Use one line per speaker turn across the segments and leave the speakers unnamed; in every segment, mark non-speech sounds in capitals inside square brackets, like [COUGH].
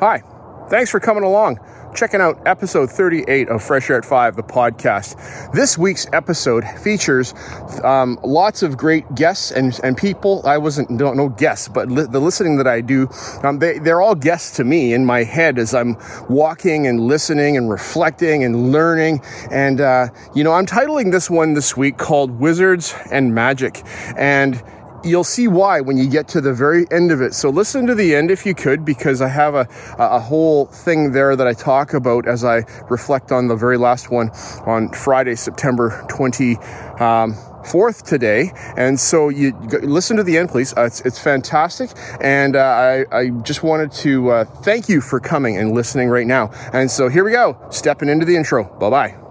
Hi, thanks for coming along. Checking out episode 38 of Fresh Air at 5, the podcast. This week's episode features um, lots of great guests and, and people. I wasn't, don't know guests, but li- the listening that I do, um, they, they're all guests to me in my head as I'm walking and listening and reflecting and learning. And, uh, you know, I'm titling this one this week called Wizards and Magic. And you'll see why when you get to the very end of it. So listen to the end if you could, because I have a, a whole thing there that I talk about as I reflect on the very last one on Friday, September 20. Um, fourth today. And so you listen to the end, please. Uh, it's, it's fantastic. And uh, I, I just wanted to uh, thank you for coming and listening right now. And so here we go, stepping into the intro. Bye bye.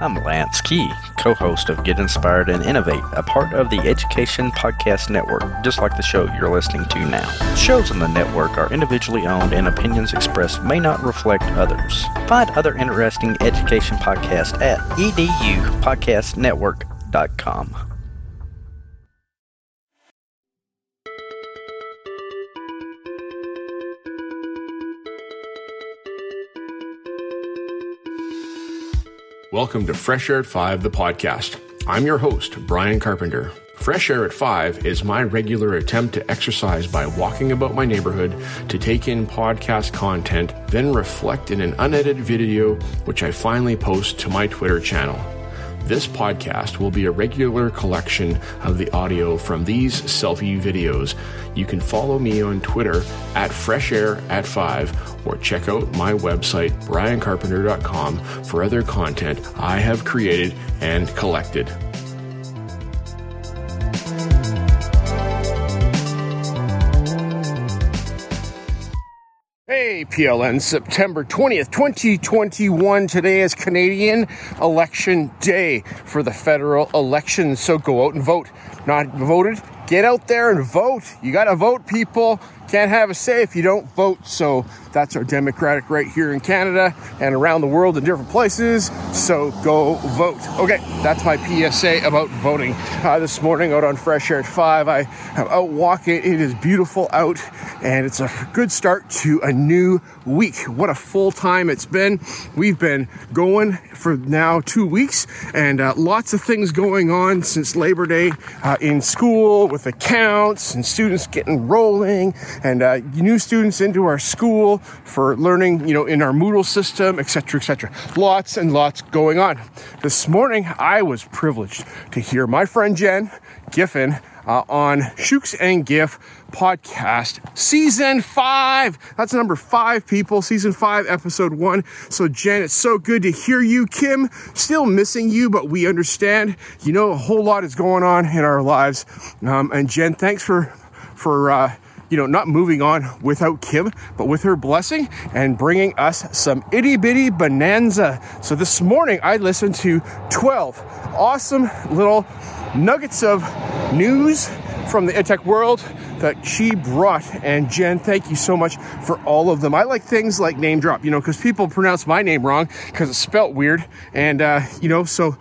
I'm Lance Key, co host of Get Inspired and Innovate, a part of the Education Podcast Network, just like the show you're listening to now. Shows on the network are individually owned and opinions expressed may not reflect others. Find other interesting education podcasts at edupodcastnetwork.com.
Welcome to Fresh Air at 5, the podcast. I'm your host, Brian Carpenter. Fresh Air at 5 is my regular attempt to exercise by walking about my neighborhood to take in podcast content, then reflect in an unedited video, which I finally post to my Twitter channel. This podcast will be a regular collection of the audio from these selfie videos. You can follow me on Twitter at Fresh Air at 5 or check out my website, briancarpenter.com, for other content I have created and collected.
Hey, PLN, September 20th, 2021. Today is Canadian Election Day for the federal election. So go out and vote. Not voted? Get out there and vote. You got to vote, people. Can't have a say if you don't vote. So that's our democratic right here in Canada and around the world in different places. So go vote. Okay, that's my PSA about voting. Uh, this morning out on Fresh Air at 5, I am out walking. It is beautiful out and it's a good start to a new week. What a full time it's been. We've been going for now two weeks and uh, lots of things going on since Labor Day uh, in school with accounts and students getting rolling and uh, new students into our school for learning, you know, in our Moodle system, etc., etc. Lots and lots going on. This morning, I was privileged to hear my friend Jen Giffen uh, on Shukes and Giff podcast, season five. That's number five, people. Season five, episode one. So, Jen, it's so good to hear you. Kim, still missing you, but we understand. You know, a whole lot is going on in our lives. Um, and Jen, thanks for for uh, you know, not moving on without Kim, but with her blessing and bringing us some itty bitty bonanza. So this morning I listened to 12 awesome little nuggets of news from the EdTech world that she brought. And Jen, thank you so much for all of them. I like things like name drop, you know, because people pronounce my name wrong because it's spelt weird. And, uh, you know, so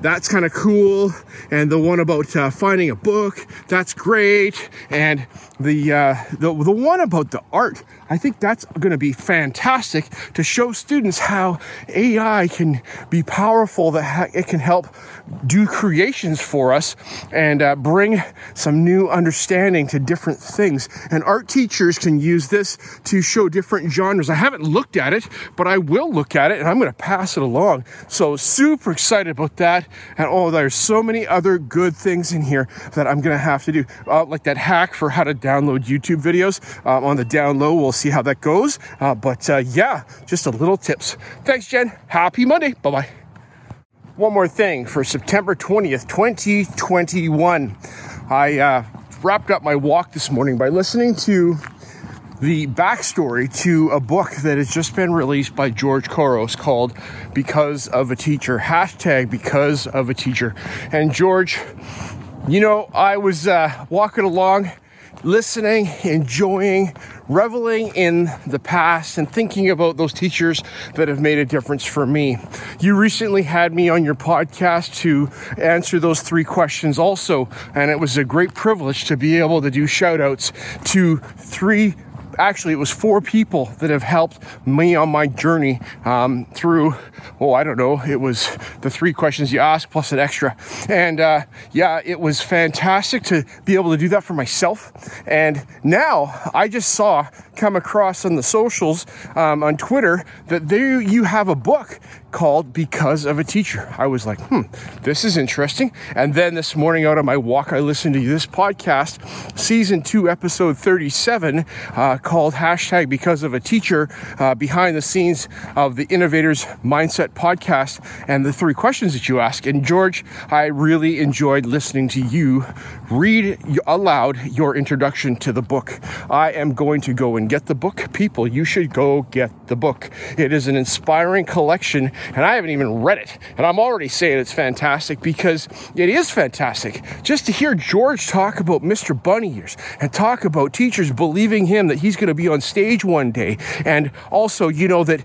that's kind of cool. And the one about uh, finding a book, that's great. And the, uh, the the one about the art, I think that's going to be fantastic to show students how AI can be powerful. That it can help do creations for us and uh, bring some new understanding to different things. And art teachers can use this to show different genres. I haven't looked at it, but I will look at it and I'm going to pass it along. So super excited about that. And oh, there's so many other good things in here that I'm to have to do, uh, like that hack for how to download YouTube videos um, on the down low. We'll see how that goes. Uh, but uh, yeah, just a little tips. Thanks, Jen. Happy Monday. Bye bye. One more thing for September 20th, 2021. I uh, wrapped up my walk this morning by listening to the backstory to a book that has just been released by George Couros called Because of a Teacher. Hashtag Because of a Teacher. And George, you know, I was uh, walking along listening, enjoying, reveling in the past, and thinking about those teachers that have made a difference for me. You recently had me on your podcast to answer those three questions also, and it was a great privilege to be able to do shout outs to three actually, it was four people that have helped me on my journey um, through, oh, I don't know, it was the three questions you asked plus an extra. And uh, yeah, it was fantastic to be able to do that for myself. And now I just saw come across on the socials um, on Twitter that there you have a book called Because of a Teacher. I was like, hmm, this is interesting. And then this morning out on my walk, I listened to this podcast, season two, episode 37, uh, called hashtag Because of a Teacher, uh, behind the scenes of the Innovators Mindset podcast and the three questions that you ask. And George, I really enjoyed listening to you read aloud your introduction to the book. I am going to go and get the book. People, you should go get the book. It is an inspiring collection and I haven't even read it. And I'm already saying it's fantastic because it is fantastic. Just to hear George talk about Mr. Bunny Ears and talk about teachers believing him that he's going to be on stage one day, and also you know that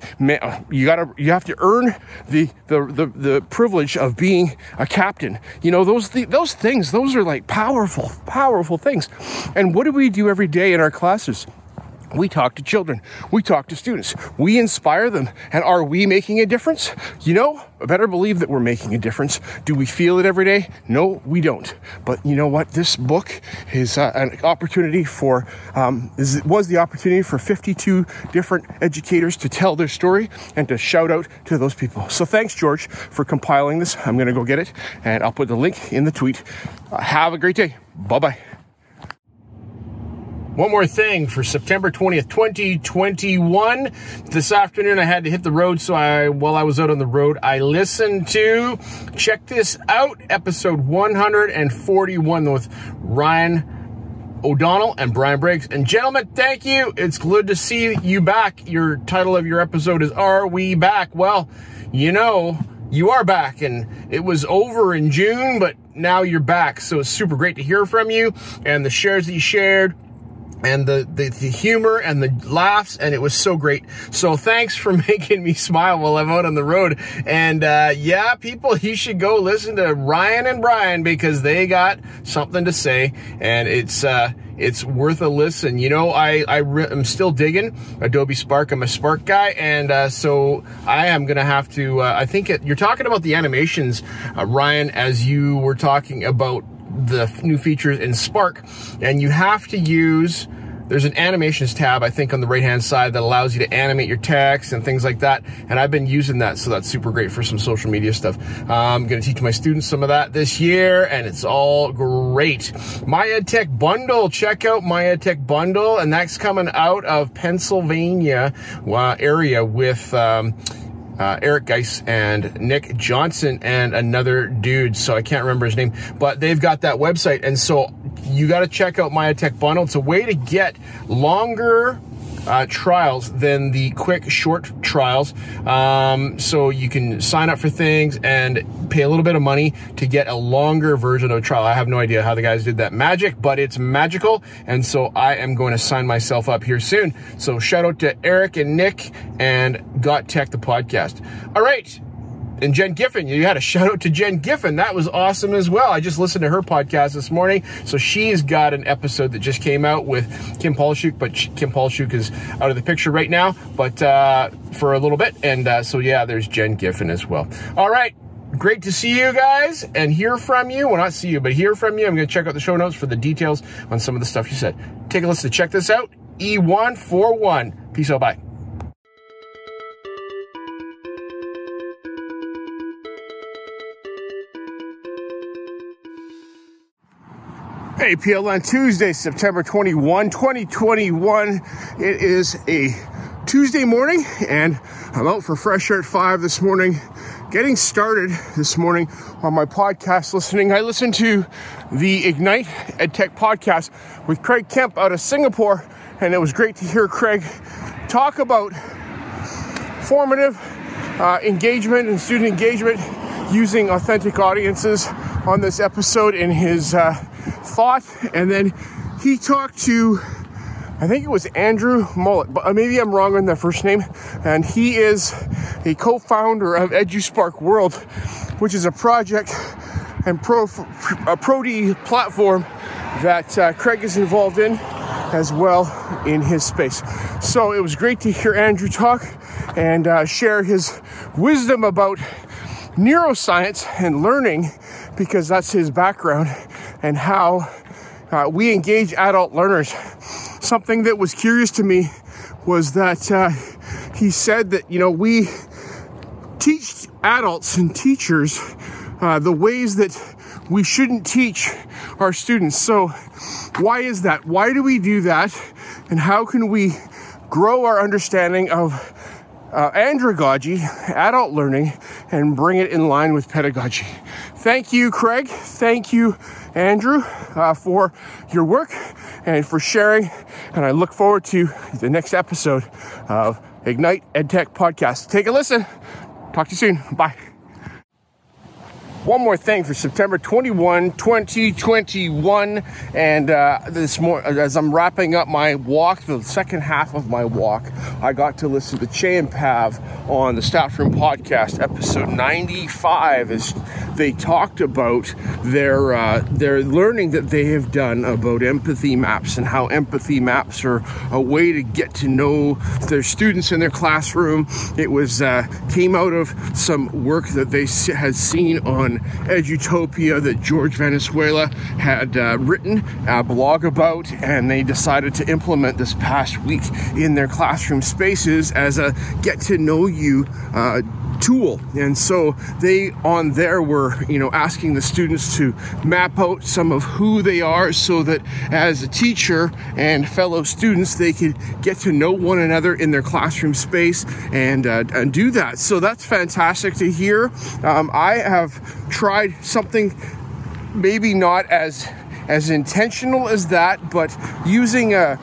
you got to you have to earn the, the the the privilege of being a captain. You know those those things. Those are like powerful, powerful things. And what do we do every day in our classes? We talk to children. We talk to students. We inspire them. And are we making a difference? You know, I better believe that we're making a difference. Do we feel it every day? No, we don't. But you know what? This book is uh, an opportunity for, um, is, was the opportunity for 52 different educators to tell their story and to shout out to those people. So thanks, George, for compiling this. I'm going to go get it and I'll put the link in the tweet. Uh, have a great day. Bye bye. One more thing for September 20th, 2021. This afternoon I had to hit the road, so I while I was out on the road, I listened to check this out, episode 141 with Ryan O'Donnell and Brian Briggs. And gentlemen, thank you. It's good to see you back. Your title of your episode is Are We Back? Well, you know, you are back and it was over in June, but now you're back. So it's super great to hear from you and the shares that you shared and the, the, the, humor and the laughs, and it was so great. So thanks for [LAUGHS] making me smile while I'm out on the road. And uh, yeah, people, you should go listen to Ryan and Brian because they got something to say, and it's uh, it's worth a listen. You know, I I re- am still digging Adobe Spark. I'm a Spark guy, and uh, so I am gonna have to. Uh, I think it, you're talking about the animations, uh, Ryan, as you were talking about the new features in Spark, and you have to use there's an animations tab, I think, on the right hand side that allows you to animate your text and things like that. And I've been using that, so that's super great for some social media stuff. I'm going to teach my students some of that this year, and it's all great. My EdTech Bundle, check out my EdTech Bundle, and that's coming out of Pennsylvania uh, area with. Um, uh, Eric Geis and Nick Johnson and another dude. So I can't remember his name, but they've got that website. And so you got to check out My EdTech Bundle. It's a way to get longer uh, trials than the quick short trials. Um, so you can sign up for things and pay a little bit of money to get a longer version of a trial. I have no idea how the guys did that magic, but it's magical. And so I am going to sign myself up here soon. So shout out to Eric and Nick and Got Tech, the podcast. All right and Jen Giffen. You had a shout out to Jen Giffen. That was awesome as well. I just listened to her podcast this morning. So she's got an episode that just came out with Kim Pollishuke, but Kim Pollishuke is out of the picture right now, but uh, for a little bit. And uh, so, yeah, there's Jen Giffen as well. All right. Great to see you guys and hear from you. Well, not see you, but hear from you. I'm going to check out the show notes for the details on some of the stuff you said. Take a listen. To check this out. E141. Peace out. Bye. Hey, PLN Tuesday, September 21, 2021. It is a Tuesday morning, and I'm out for fresh air at 5 this morning. Getting started this morning on my podcast listening. I listened to the Ignite EdTech podcast with Craig Kemp out of Singapore, and it was great to hear Craig talk about formative uh, engagement and student engagement using authentic audiences on this episode in his. Uh, thought, and then he talked to, I think it was Andrew Mullet, but uh, maybe I'm wrong on the first name, and he is a co-founder of EduSpark World, which is a project and pro a Prodi platform that uh, Craig is involved in. as well in his space. So it was great to hear Andrew talk and uh, share his wisdom about neuroscience and learning because that's his background and how uh, we engage adult learners. Something that was curious to me was that uh, he said that, you know, we teach adults and teachers uh, the ways that we shouldn't teach our students. So, why is that? Why do we do that? And how can we grow our understanding of uh, andragogy, adult learning, and bring it in line with pedagogy? Thank you, Craig. Thank you, Andrew, uh, for your work and for sharing. And I look forward to the next episode of Ignite EdTech Podcast. Take a listen. Talk to you soon. Bye one more thing for September 21, 2021. And uh, this morning, as I'm wrapping up my walk, the second half of my walk, I got to listen to Chey and Pav on the Staff Room Podcast, episode 95, as they talked about their uh, their learning that they have done about empathy maps and how empathy maps are a way to get to know their students in their classroom. It was uh, came out of some work that they had seen on Edutopia that George Venezuela had uh, written a blog about, and they decided to implement this past week in their classroom spaces as a get to know you uh, tool. And so they on there were, you know, asking the students to map out some of who they are so that as a teacher and fellow students, they could get to know one another in their classroom space and, uh, and do that. So that's fantastic to hear. Um, I have tried something maybe not as as intentional as that, but using a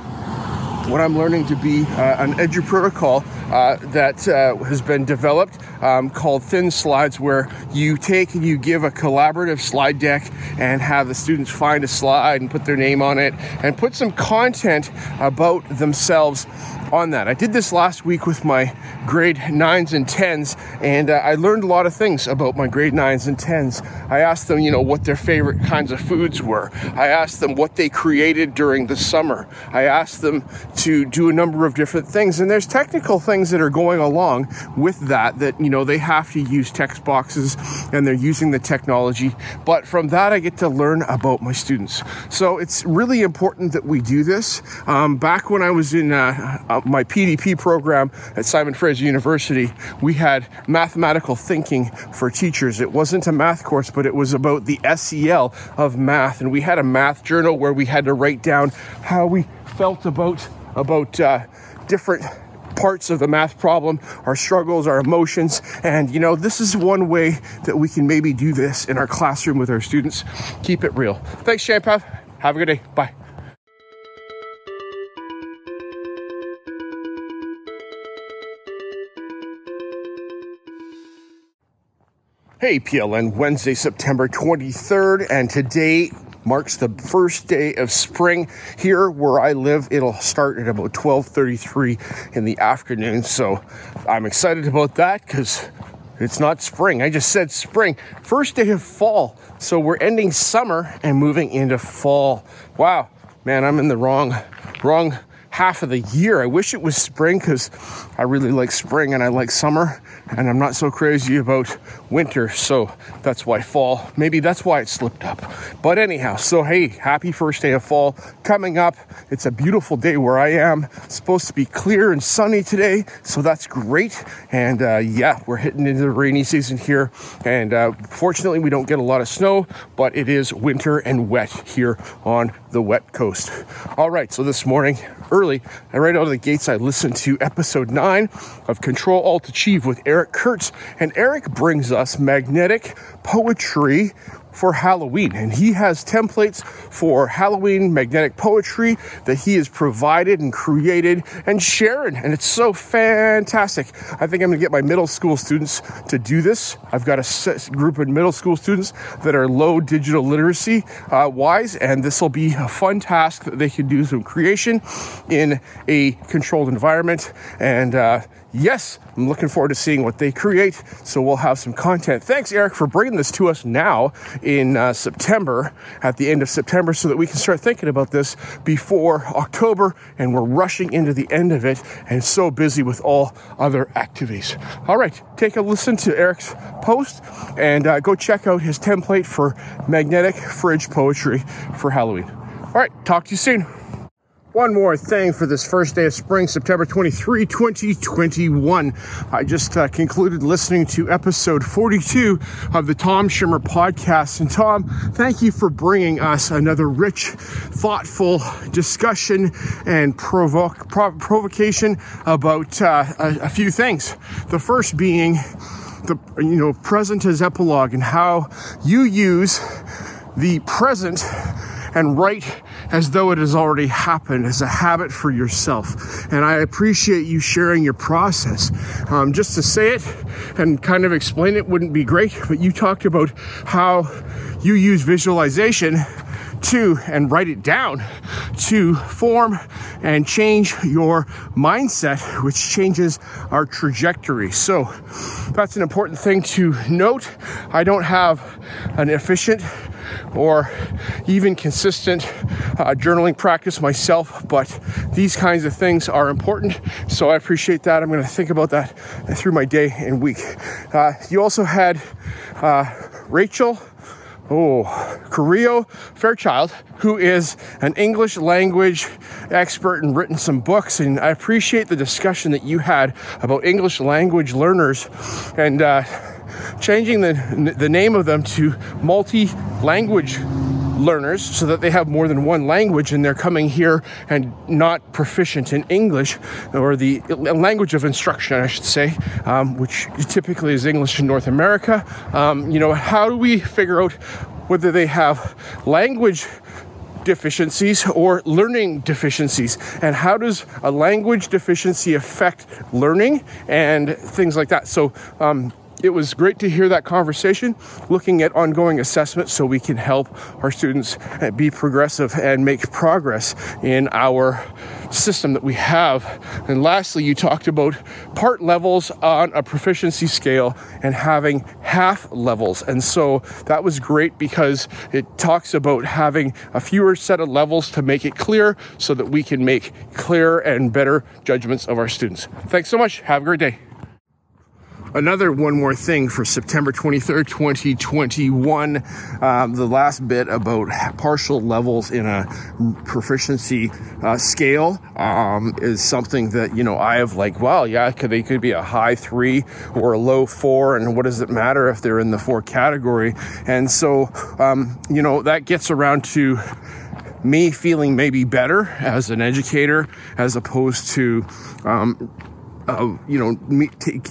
what I'm learning to be uh, an edu protocol uh, that uh, has been developed um, called Thin Slides, where you take and you give a collaborative slide deck and have the students find a slide and put their name on it and put some content about themselves on that. I did this last week with my grade 9s and 10s, and uh, I learned a lot of things about my grade 9s and 10s. I asked them, you know, what their favorite kinds of foods were. I asked them what they created during the summer. I asked them to do a number of different things, and there's technical things that are going along with that that, you know, they have to use text boxes and they're using the technology. But from that, I get to learn about my students. So it's really important that we do this. Um, back when I was in uh, my PDP program at Simon Fraser University, we had mathematical thinking for teachers. It wasn't a math course, but it was about the SEL of math. And we had a math journal where we had to write down how we felt about, about uh, different parts of the math problem, our struggles, our emotions. And, you know, this is one way that we can maybe do this in our classroom with our students. Keep it real. Thanks, Champav. Have a good day. Bye. Hey, PLN, Wednesday, September 23rd, and today marks the first day of spring here where I live. It'll start at about 12:33 in the afternoon, so I'm excited about that cuz it's not spring. I just said spring. First day of fall. So we're ending summer and moving into fall. Wow. Man, I'm in the wrong wrong half of the year. I wish it was spring because I really like spring and I like summer and I'm not so crazy about winter, so that's why fall. Maybe that's why it slipped up. But anyhow, so hey, happy first day of fall coming up. It's a beautiful day where I am. It's supposed to be clear and sunny today, so that's great. And uh, yeah, we're hitting into the rainy season here, and uh, fortunately, we don't get a lot of snow, but it is winter and wet here on the wet coast. All right, so this morning, early, and right out of the gates, I listened to episode nine of Control Alt Achieve with. Eric Curts. And Eric brings us magnetic poetry for Halloween. And he has templates for Halloween magnetic poetry that he has provided and created and sharing. And it's so fantastic. I think I'm going to get my middle school students to do this. I've got a group of middle school students that are low digital literacy uh, wise, and this will be a fun task that they can do some creation in a controlled environment. And uh, yes, I'm looking forward to seeing what they create. So we'll have some content. Thanks, Eric, for bringing this to us now in uh, September, at the end of September, so that we can start thinking about this before October. And we're rushing into the end of it and so busy with all other activities. All right, take a listen to Eric's post and uh, go check out his template for magnetic fridge poetry for Halloween. All right, talk to you soon. One more thing for this first day of spring, September 23, 2021. I just uh, concluded listening to episode 42 of the Tom Schimmer podcast. And Tom, thank you for bringing us another rich, thoughtful discussion and provoke, provocation about uh, a, a few things. The first being the you know present as epilogue and how you use the present and write as though it has already happened as a habit for yourself. And I appreciate you sharing your process. Um, just to say it and kind of explain it wouldn't be great, but you talked about how you use visualization to and write it down to form and change your mindset, which changes our trajectory. So that's an important thing to note. I don't have an efficient or even consistent uh, journaling practice myself, but these kinds of things are important. So I appreciate that. I'm going to think about that through my day and week. Uh, you also had uh, Rachel. Oh, Carrillo Fairchild, who is an English language expert and written some books. And I appreciate the discussion that you had about English language learners and uh, changing the, the name of them to multi language learners so that they have more than one language and they're coming here and not proficient in English or the language of instruction, I should say, um, which typically is English in North America. Um, you know, how do we figure out whether they have language deficiencies or learning deficiencies and how does a language deficiency affect learning and things like that so um, it was great to hear that conversation, looking at ongoing assessment so we can help our students uh, be progressive and make progress in our system that we have. And lastly, you talked about part levels on a proficiency scale and having half levels. And so that was great because it talks about having a fewer set of levels to make it clear so that we can make clearer and better judgments of our students. Thanks so much. Have a great day another one more thing for September 23rd, 2021. Um, the last bit about partial levels in a proficiency uh, scale um, is something that, you know, I have like, well, yeah, could, they could be a high three or a low four. And what does it matter if they're in the four category? And so, um, you know, that gets around to me feeling maybe better as an educator as opposed to, um, uh, you know, me take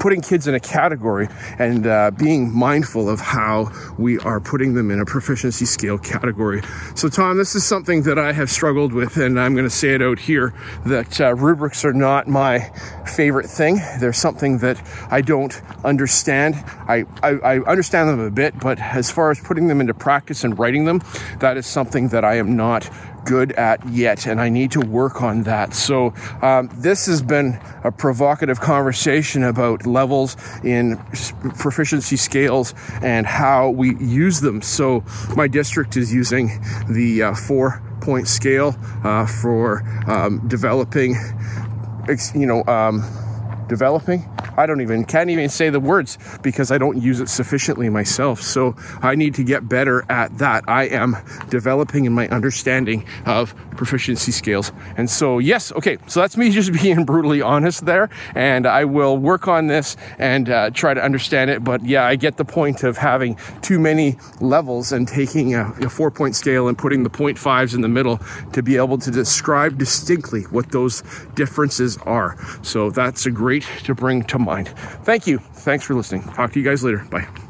putting kids in a category and uh, being mindful of how we are putting them in a proficiency scale category. So, Tom, this is something that I have struggled with, and I'm going to say it out here that uh, rubrics are not my favorite thing. They're something that I don't understand. I, I, I understand them a bit, but as far as putting them into practice and writing them, that is something that I am not good at yet, and I need to work on that. So, um, this has been a provocative conversation about levels in proficiency scales and how we use them. So, my district is using the uh, four point scale uh, for um, developing, you know, um, developing I don't even can't even say the words because I don't use it sufficiently myself. So I need to get better at that. I am developing in my understanding of proficiency scales. And so yes, okay. So that's me [LAUGHS] just being brutally honest there, and I will work on this and uh, try to understand it. But yeah, I get the point of having too many levels and taking a, a four point scale and putting the point fives in the middle to be able to describe distinctly what those differences are. So that's a great to bring to mind. Thank you. Thanks for listening. Talk to you guys later. Bye.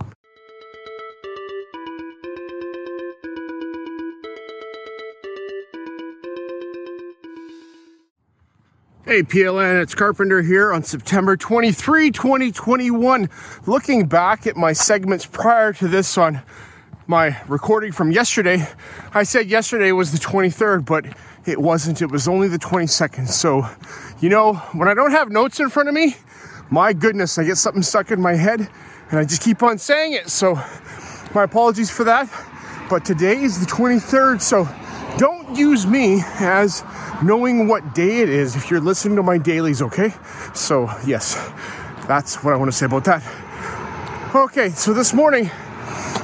Hey PLN, it's Carpenter here on September 23, 2021. Looking back at my segments prior to this on my recording from yesterday, I said yesterday was the 23rd, but it wasn't. It was only the 22nd. So, you know, when I don't have notes in front of me, my goodness, I get something stuck in my head and I just keep on saying it. So my apologies for that. But today is the 23rd, so don't use me as knowing what day it is if you're listening to my dailies, okay? So, yes, that's what I want to say about that. Okay, so this morning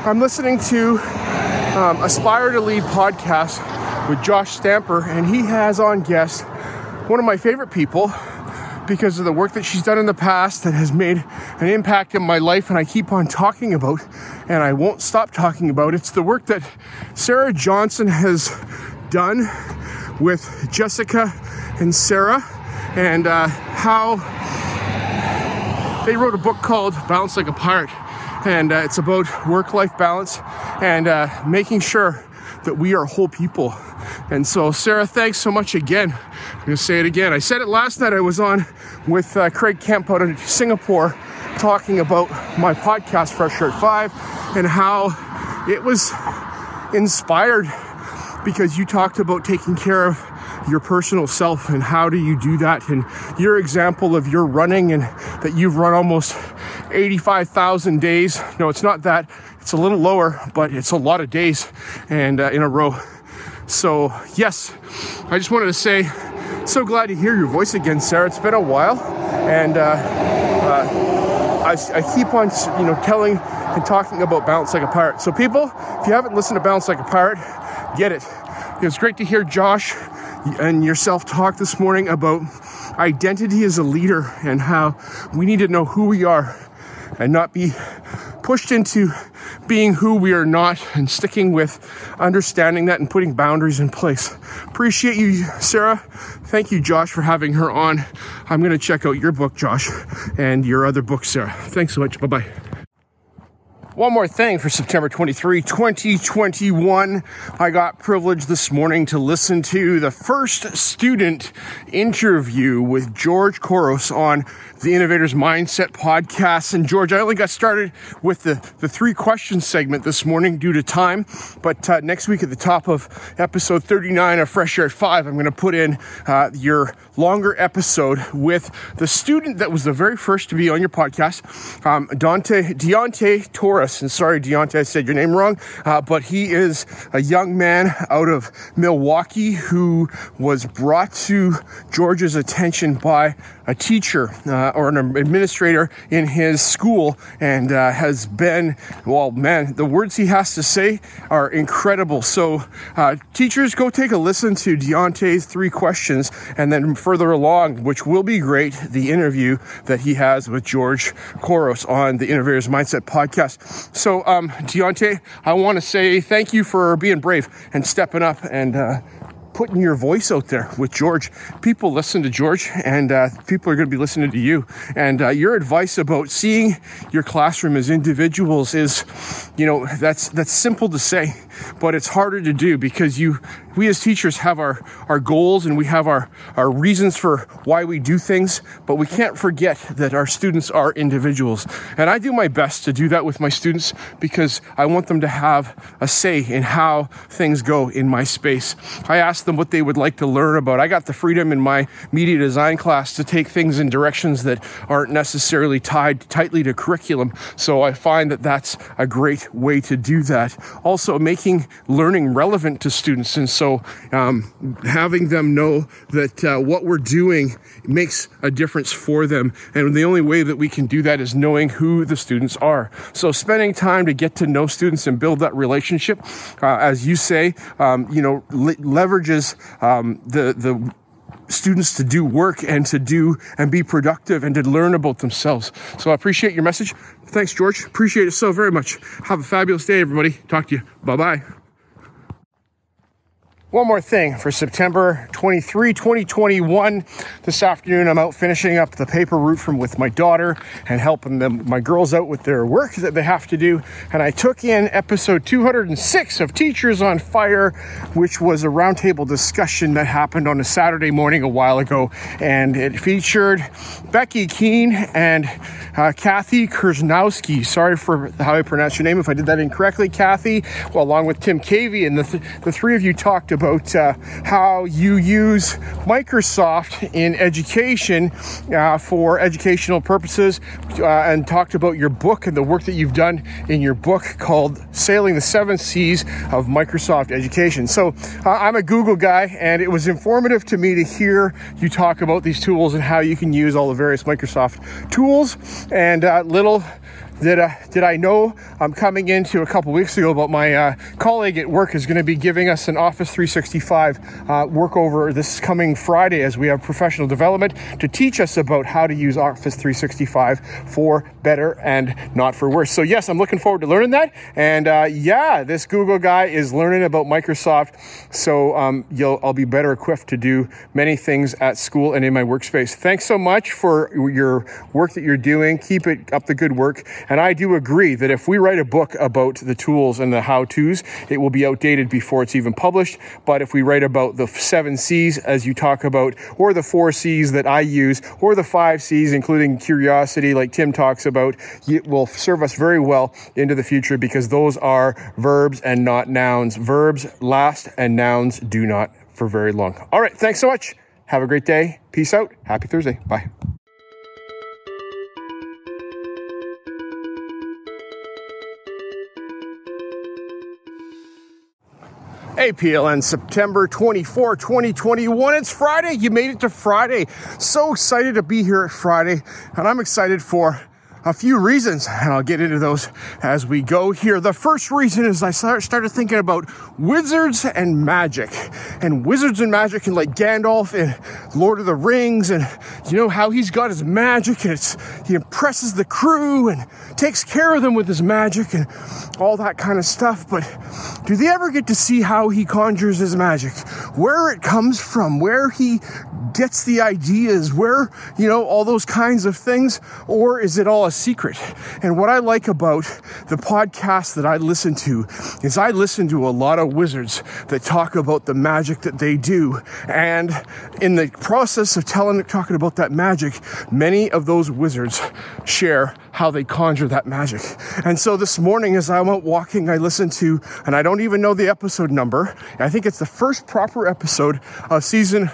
I'm listening to um, Aspire to Lead podcast with Josh Stamper, and he has on guest one of my favorite people because of the work that she's done in the past that has made an impact in my life and I keep on talking about and I won't stop talking about. It's the work that Sarah Johnson has done with Jessica and Sarah and uh, how they wrote a book called Balance Like a Pirate. And uh, it's about work life balance and uh, making sure that we are whole people. And so, Sarah, thanks so much again. I'm going to say it again. I said it last night. I was on with uh, Craig Kemp out of Singapore talking about my podcast, Fresh Air 5, and how it was inspired because you talked about taking care of your personal self and how do you do that? And your example of your running and that you've run almost 85,000 days. No it's not that. It's a little lower but it's a lot of days and uh, in a row. So yes i just wanted to say so glad to hear your voice again sarah. It's been a while and uh, uh, I, I keep on you know telling and talking about balance like a pirate. So people if you haven't listened to balance like a pirate get it. It was great to hear josh and yourself talk this morning about identity as a leader and how we need to know who we are and not be pushed into being who we are not and sticking with understanding that and putting boundaries in place. Appreciate you, Sarah. Thank you, Josh, for having her on. I'm going to check out your book, Josh, and your other book, Sarah. Thanks so much. Bye bye. One more thing for September 23, 2021. I got privileged this morning to listen to the first student interview with George Couros on the Innovators Mindset podcast. And George, I only got started with the, the three questions segment this morning due to time. But uh, next week at the top of episode 39 of Fresh Air at 5, I'm going to put in uh, your longer episode with the student that was the very first to be on your podcast, um, Dante Deontay Torres. And sorry, Deontay, I said your name wrong, uh, but he is a young man out of Milwaukee who was brought to George's attention by a teacher uh, or an administrator in his school and uh, has been, well, man, the words he has to say are incredible. So, uh, teachers, go take a listen to Deontay's three questions and then further along, which will be great, the interview that he has with George Couros on the Innovators Mindset podcast. So, um, Deontay, I want to say thank you for being brave and stepping up and uh, putting your voice out there with George. People listen to George, and uh, people are going to be listening to you. And uh, your advice about seeing your classroom as individuals is, you know, that's that's simple to say, but it's harder to do because you we as teachers have our, our goals and we have our, our reasons for why we do things, but we can't forget that our students are individuals. And I do my best to do that with my students because I want them to have a say in how things go in my space. I ask them what they would like to learn about. I got the freedom in my media design class to take things in directions that aren't necessarily tied tightly to curriculum. So I find that that's a great way to do that. Also, making learning relevant to students. And so so um, having them know that uh, what we're doing makes a difference for them. And the only way that we can do that is knowing who the students are. So spending time to get to know students and build that relationship, uh, as you say, um, you know, le- leverages um, the, the, students to do work and to do and be productive and to learn about themselves. So I appreciate your message. Thanks, George. Appreciate it so very much. Have a fabulous day, everybody. Talk to you. Bye bye. One more thing for September 23, 2021. This afternoon, I'm out finishing up the paper route from with my daughter and helping them, my girls out with their work that they have to do. And I took in episode 206 of Teachers on Fire, which was a roundtable discussion that happened on a Saturday morning a while ago. And it featured Becky Keene and uh, Kathy Kersznowski. Sorry for how I pronounced your name if I did that incorrectly, Kathy. Well, along with Tim Cavey, and the, th- the three of you talked about about uh, how you use Microsoft in education uh, for educational purposes uh, and talked about your book and the work that you've done in your book called Sailing the Seven Seas of Microsoft Education. So uh, I'm a Google guy, and it was informative to me to hear you talk about these tools and how you can use all the various Microsoft tools and uh, little did, uh, did I know I'm coming into a couple weeks ago but my uh, colleague at work is going to be giving us an Office 365 uh, work over this coming Friday as we have professional development to teach us about how to use Office 365 for better and not for worse. So yes, I'm looking forward to learning that. And uh, yeah, this Google guy is learning about Microsoft, so um, I'll be better equipped to do many things at school and in my workspace. Thanks so much for your work that you're doing. Keep it up the good work. And I do agree that if we write a book about the tools and the how to's, it will be outdated before it's even published. But if we write about the seven C's, as you talk about, or the four C's that I use, or the five C's, including curiosity, like Tim talks about, it will serve us very well into the future because those are verbs and not nouns. Verbs last and nouns do not for very long. All right. Thanks so much. Have a great day. Peace out. Happy Thursday. Bye. APLN September 24, 2021. It's Friday. You made it to Friday. So excited to be here at Friday. And I'm excited for a few reasons, and I'll get into those as we go here. The first reason is I started thinking about wizards and magic, and wizards and magic, and like Gandalf in Lord of the Rings, and you know how he's got his magic, and it's he impresses the crew and takes care of them with his magic and all that kind of stuff. But do they ever get to see how he conjures his magic? Where it comes from, where he gets the ideas, where, you know, all those kinds of things, or is it all a secret? And what I like about the podcast that I listen to is I listen to a lot of wizards that talk about the magic that they do. And in the process of telling, talking about that magic, many of those wizards share how they conjure that magic. And so this morning, as I went walking, I listened to, and I don't even know the episode number. I think it's the first proper episode of season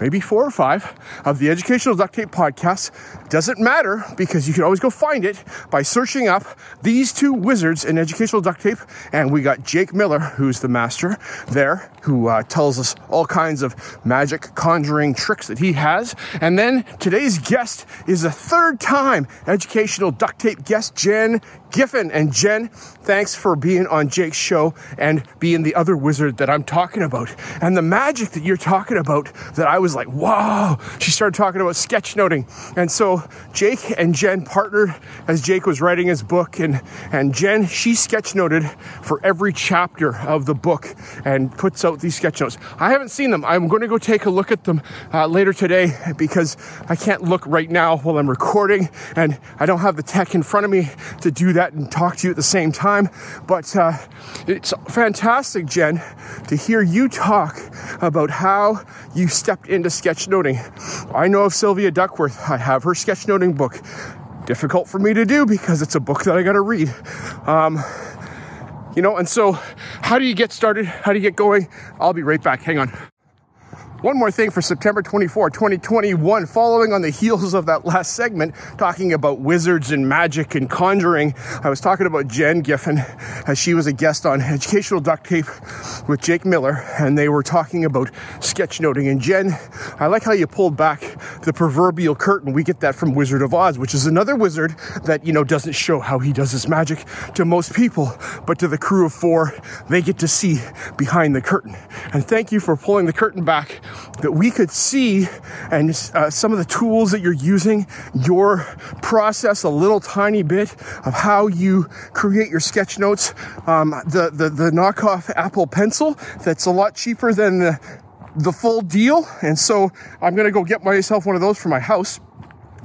maybe four or five of the Educational Duct Tape podcasts. Doesn't matter because you can always go find it by searching up these two wizards in educational duct tape. And we got Jake Miller, who's the master there, who uh, tells us all kinds of magic conjuring tricks that he has. And then today's guest is a third time educational duct tape guest, Jen Giffen. And Jen, thanks for being on Jake's show and being the other wizard that I'm talking about. And the magic that you're talking about that I was like, wow. She started talking about sketchnoting. And so Jake and Jen partnered as Jake was writing his book. And, and Jen, she sketchnoted for every chapter of the book and puts out these sketch notes. I haven't seen them. I'm going to go take a look at them uh, later today because I can't look right now while I'm recording and I don't have the tech in front of me to do that and talk to you at the same time. But uh, it's fantastic, Jen, to hear you talk about how you stepped into sketchnoting. I know of Sylvia Duckworth. I have her sketchnoting book. Difficult for me to do because it's a book that I got to read. Um, you know, and so how do you get started? How do you get going? I'll be right back. Hang on. One more thing for September 24, 2021, following on the heels of that last segment, talking about wizards and magic and conjuring. I was talking about Jen Giffen as she was a guest on Educational Duct Tape with Jake Miller, and they were talking about sketchnoting. And Jen, I like how you pulled back the proverbial curtain. We get that from Wizard of Oz, which is another wizard that, you know, doesn't show how he does his magic to most people, but to the crew of four, they get to see behind the curtain. And thank you for pulling the curtain back that we could see and uh, some of the tools that you're using, your process a little tiny bit of how you create your sketch notes. Um, the, the, the knockoff Apple Pencil that's a lot cheaper than the, the full deal. And so I'm going to go get myself one of those for my house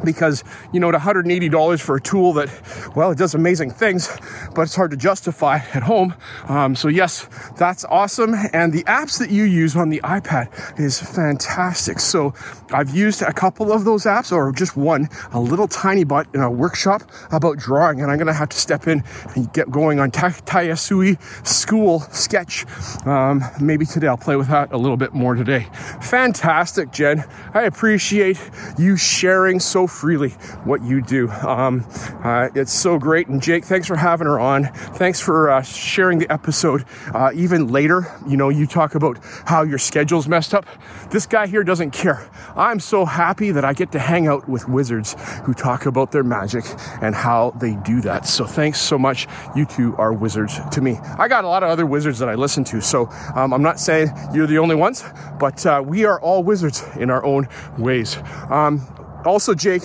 because you know at $180 for a tool that well it does amazing things but it's hard to justify at home. Um, so yes that's awesome. And the apps that you use on the ipad is fantastic. So i've used a couple of those apps or just one a little tiny bit in a workshop about drawing and i'm going to have to step in and get going on Ta- Tayasui school sketch um, maybe today i'll play with that a little bit more today fantastic jen i appreciate you sharing so freely what you do. Um, uh, it's so great. And Jake, thanks for having her on. Thanks for uh, sharing the episode. Uh, even later, you know, you talk about how your schedule's messed up. This guy here doesn't care. I'm so happy that I get to hang out with wizards who talk about their magic and how they do that. So thanks so much. You two are wizards to me. I got a lot of other wizards that I listen to. So um, I'm not saying you're the only ones, but uh, we are all wizards in our own ways. Um, also, Jake,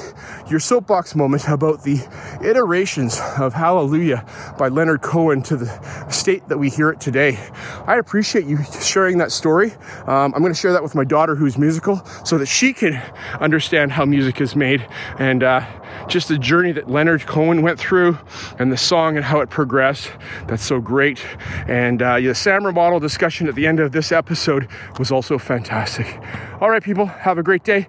your soapbox moment about the iterations of Hallelujah by Leonard Cohen to the state that we hear it today. I appreciate you sharing that story. Um, I'm going to share that with my daughter who's musical so that she can understand how music is made and uh, just the journey that Leonard Cohen went through and the song and how it progressed. That's so great. And uh, the SAMR model discussion at the end of this episode was also fantastic. All right, people, have a great day.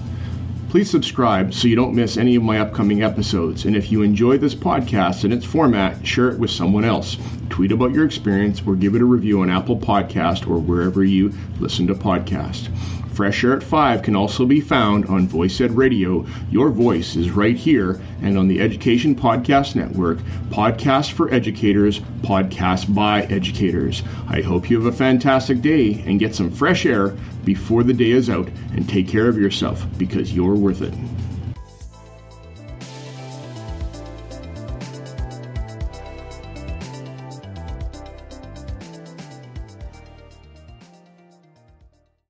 Please subscribe so you don't miss any of my upcoming episodes. And if you enjoy this podcast and its format, share it with someone else. Tweet about your experience or give it a review on Apple Podcast or wherever you listen to podcasts. Fresh Air at 5 can also be found on Voice Ed Radio. Your voice is right here and on the Education Podcast Network, podcast for educators, podcast by educators. I hope you have a fantastic day and get some fresh air before the day is out and take care of yourself because you're worth it.